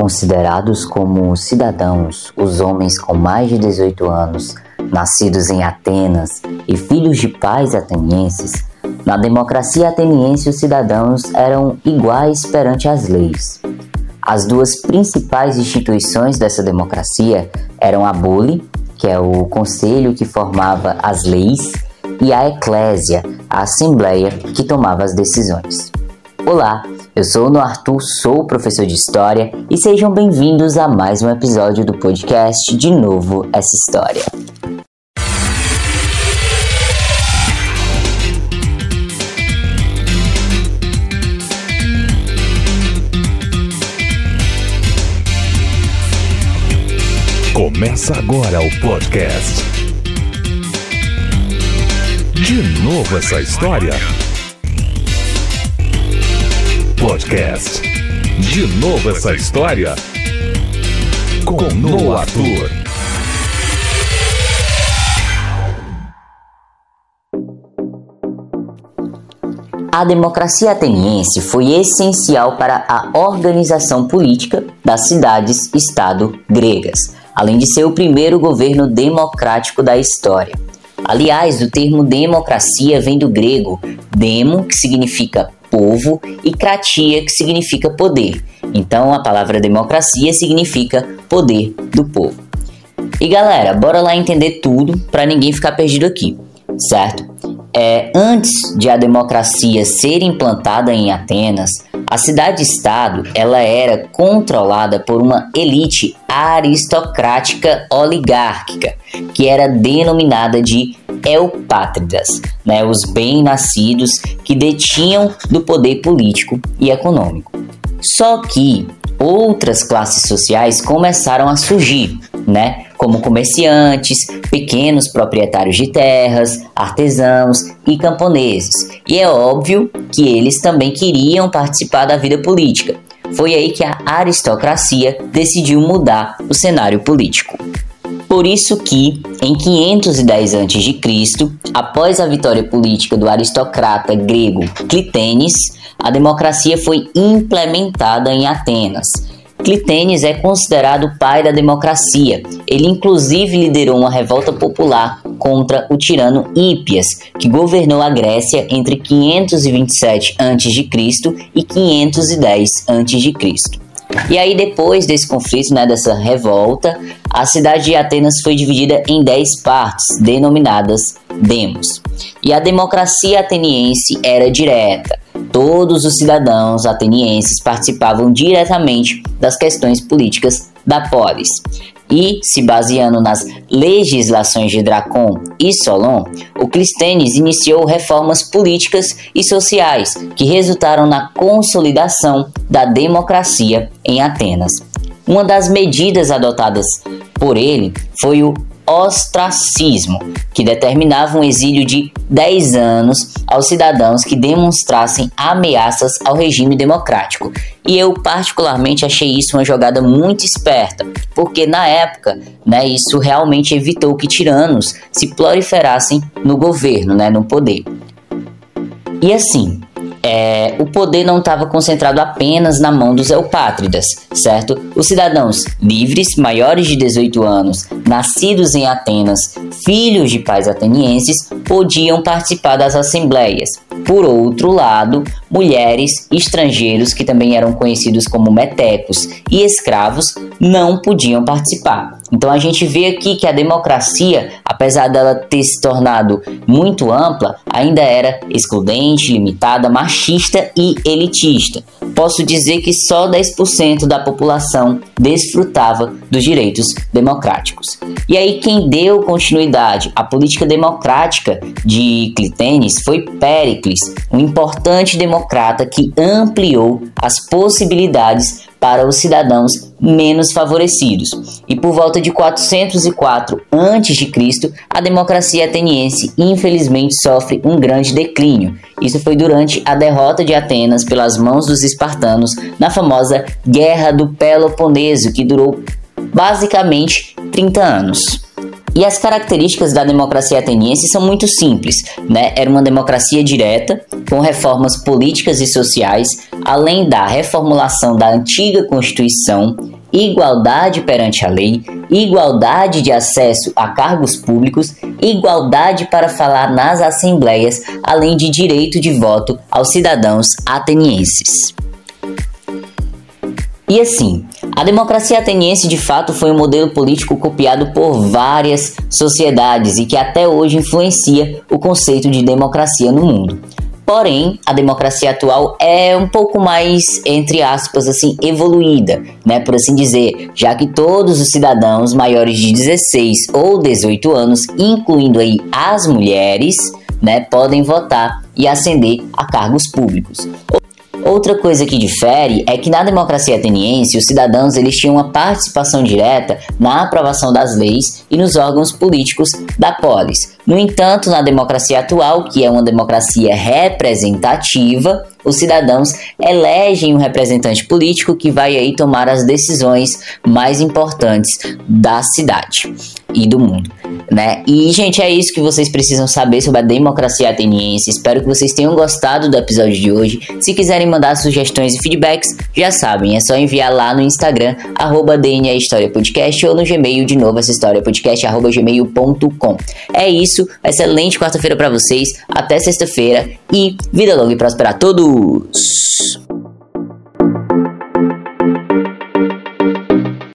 Considerados como cidadãos, os homens com mais de 18 anos, nascidos em Atenas e filhos de pais atenienses, na democracia ateniense os cidadãos eram iguais perante as leis. As duas principais instituições dessa democracia eram a bule, que é o conselho que formava as leis, e a eclésia, a assembleia que tomava as decisões. Olá, eu sou o Arthur, sou professor de História e sejam bem-vindos a mais um episódio do podcast De Novo Essa História. Começa agora o podcast. De novo essa história. Podcast. De novo essa história. Com Noah Arthur. A democracia ateniense foi essencial para a organização política das cidades-estado gregas, além de ser o primeiro governo democrático da história. Aliás, o termo democracia vem do grego demo, que significa povo, e kratia, que significa poder. Então, a palavra democracia significa poder do povo. E galera, bora lá entender tudo para ninguém ficar perdido aqui, certo? É, antes de a democracia ser implantada em Atenas, a cidade-estado ela era controlada por uma elite aristocrática oligárquica, que era denominada de eupátridas, né, os bem-nascidos que detinham do poder político e econômico. Só que outras classes sociais começaram a surgir, né? Como comerciantes, pequenos proprietários de terras, artesãos e camponeses. E é óbvio que eles também queriam participar da vida política. Foi aí que a aristocracia decidiu mudar o cenário político. Por isso que, em 510 a.C., após a vitória política do aristocrata grego Clitênis, a democracia foi implementada em Atenas. Clitênis é considerado o pai da democracia. Ele inclusive liderou uma revolta popular contra o tirano Hípias, que governou a Grécia entre 527 a.C. e 510 a.C. E aí, depois desse conflito, né, dessa revolta, a cidade de Atenas foi dividida em dez partes, denominadas demos. E a democracia ateniense era direta. Todos os cidadãos atenienses participavam diretamente das questões políticas da polis e, se baseando nas legislações de Dracon e Solon, o Clístenes iniciou reformas políticas e sociais que resultaram na consolidação da democracia em Atenas. Uma das medidas adotadas por ele foi o ostracismo, que determinava um exílio de 10 anos aos cidadãos que demonstrassem ameaças ao regime democrático. E eu particularmente achei isso uma jogada muito esperta, porque na época, né, isso realmente evitou que tiranos se proliferassem no governo, né, no poder. E assim, é, o poder não estava concentrado apenas na mão dos eupátridas, certo? Os cidadãos livres, maiores de 18 anos, nascidos em Atenas, filhos de pais atenienses, podiam participar das assembleias. Por outro lado, mulheres, estrangeiros, que também eram conhecidos como metecos, e escravos não podiam participar. Então a gente vê aqui que a democracia, apesar dela ter se tornado muito ampla, ainda era excludente, limitada, machista e elitista. Posso dizer que só 10% da população desfrutava dos direitos democráticos. E aí quem deu continuidade à política democrática de Clitênis foi Péricles, um importante democrata que ampliou as possibilidades para os cidadãos menos favorecidos. E por volta de 404 a.C., a democracia ateniense infelizmente sofre um grande declínio. Isso foi durante a derrota de Atenas pelas mãos dos espartanos na famosa Guerra do Peloponeso, que durou basicamente 30 anos. E as características da democracia ateniense são muito simples, né? Era uma democracia direta, com reformas políticas e sociais, além da reformulação da antiga Constituição, igualdade perante a lei, igualdade de acesso a cargos públicos, igualdade para falar nas assembleias, além de direito de voto aos cidadãos atenienses. E assim, a democracia ateniense de fato foi um modelo político copiado por várias sociedades e que até hoje influencia o conceito de democracia no mundo. Porém, a democracia atual é um pouco mais, entre aspas, assim, evoluída, né, por assim dizer, já que todos os cidadãos maiores de 16 ou 18 anos, incluindo aí as mulheres, né, podem votar e ascender a cargos públicos. Outra coisa que difere é que na democracia ateniense os cidadãos eles tinham uma participação direta na aprovação das leis e nos órgãos políticos da polis. No entanto, na democracia atual, que é uma democracia representativa, os cidadãos elegem um representante político que vai aí tomar as decisões mais importantes da cidade e do mundo, né? E gente, é isso que vocês precisam saber sobre a democracia ateniense. Espero que vocês tenham gostado do episódio de hoje. Se quiserem mandar sugestões e feedbacks, já sabem, é só enviar lá no Instagram arroba DNA História Podcast ou no Gmail de novo essa história podcast arroba gmail.com. Isso, excelente quarta-feira para vocês. Até sexta-feira e vida longa e próspera a todos.